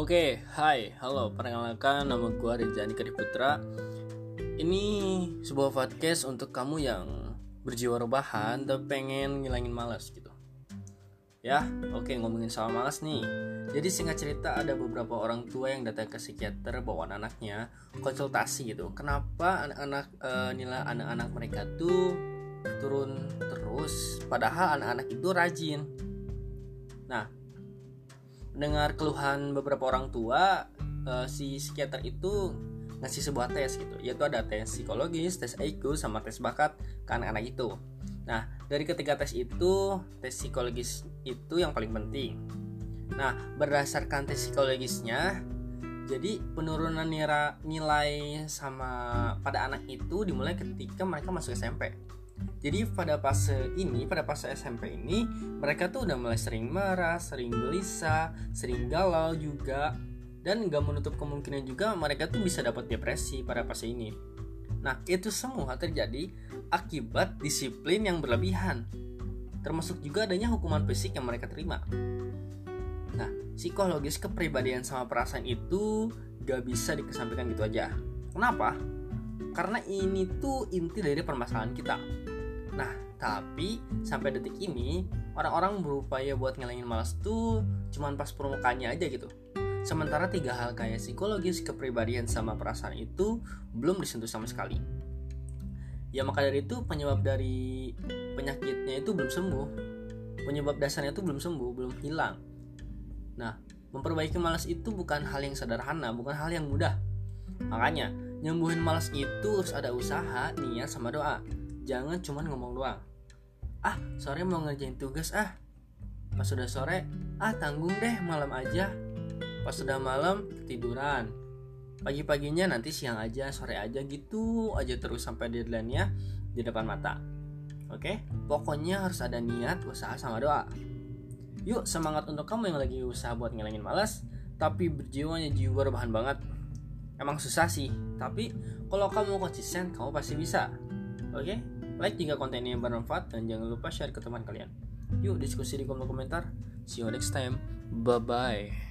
Oke, hai, halo, perkenalkan nama gue Rizani Kadiputra Ini sebuah podcast untuk kamu yang berjiwa rebahan tapi pengen ngilangin malas gitu. Ya, oke ngomongin soal malas nih. Jadi singkat cerita ada beberapa orang tua yang datang ke psikiater bawa anaknya konsultasi gitu. Kenapa anak-anak e, nilai anak-anak mereka tuh turun terus padahal anak-anak itu rajin? Nah, dengar keluhan beberapa orang tua uh, si psikiater itu ngasih sebuah tes gitu. Yaitu ada tes psikologis tes IQ sama tes bakat ke anak-anak itu. Nah dari ketiga tes itu tes psikologis itu yang paling penting. Nah berdasarkan tes psikologisnya jadi penurunan nilai, nilai sama pada anak itu dimulai ketika mereka masuk SMP jadi pada fase ini, pada fase SMP ini, mereka tuh udah mulai sering marah, sering gelisah, sering galau juga, dan nggak menutup kemungkinan juga mereka tuh bisa dapat depresi pada fase ini. Nah, itu semua terjadi akibat disiplin yang berlebihan, termasuk juga adanya hukuman fisik yang mereka terima. Nah, psikologis kepribadian sama perasaan itu gak bisa dikesampingkan gitu aja. Kenapa? Karena ini tuh inti dari permasalahan kita Nah, tapi sampai detik ini orang-orang berupaya buat ngelengin malas tuh cuman pas permukaannya aja gitu. Sementara tiga hal kayak psikologis, kepribadian, sama perasaan itu belum disentuh sama sekali. Ya maka dari itu penyebab dari penyakitnya itu belum sembuh. Penyebab dasarnya itu belum sembuh, belum hilang. Nah, memperbaiki malas itu bukan hal yang sederhana, bukan hal yang mudah. Makanya, nyembuhin malas itu harus ada usaha, niat, sama doa jangan cuman ngomong doang. Ah sore mau ngerjain tugas ah. Pas sudah sore ah tanggung deh malam aja. Pas sudah malam tiduran pagi-paginya nanti siang aja sore aja gitu aja terus sampai deadline-nya di depan mata. Oke? Pokoknya harus ada niat usaha sama doa. Yuk semangat untuk kamu yang lagi usaha buat ngilangin malas tapi berjiwanya jiwa rebahan banget. Emang susah sih tapi kalau kamu konsisten kamu pasti bisa. Oke Like jika kontennya bermanfaat dan jangan lupa share ke teman kalian. Yuk diskusi di kolom komentar. See you next time. Bye bye.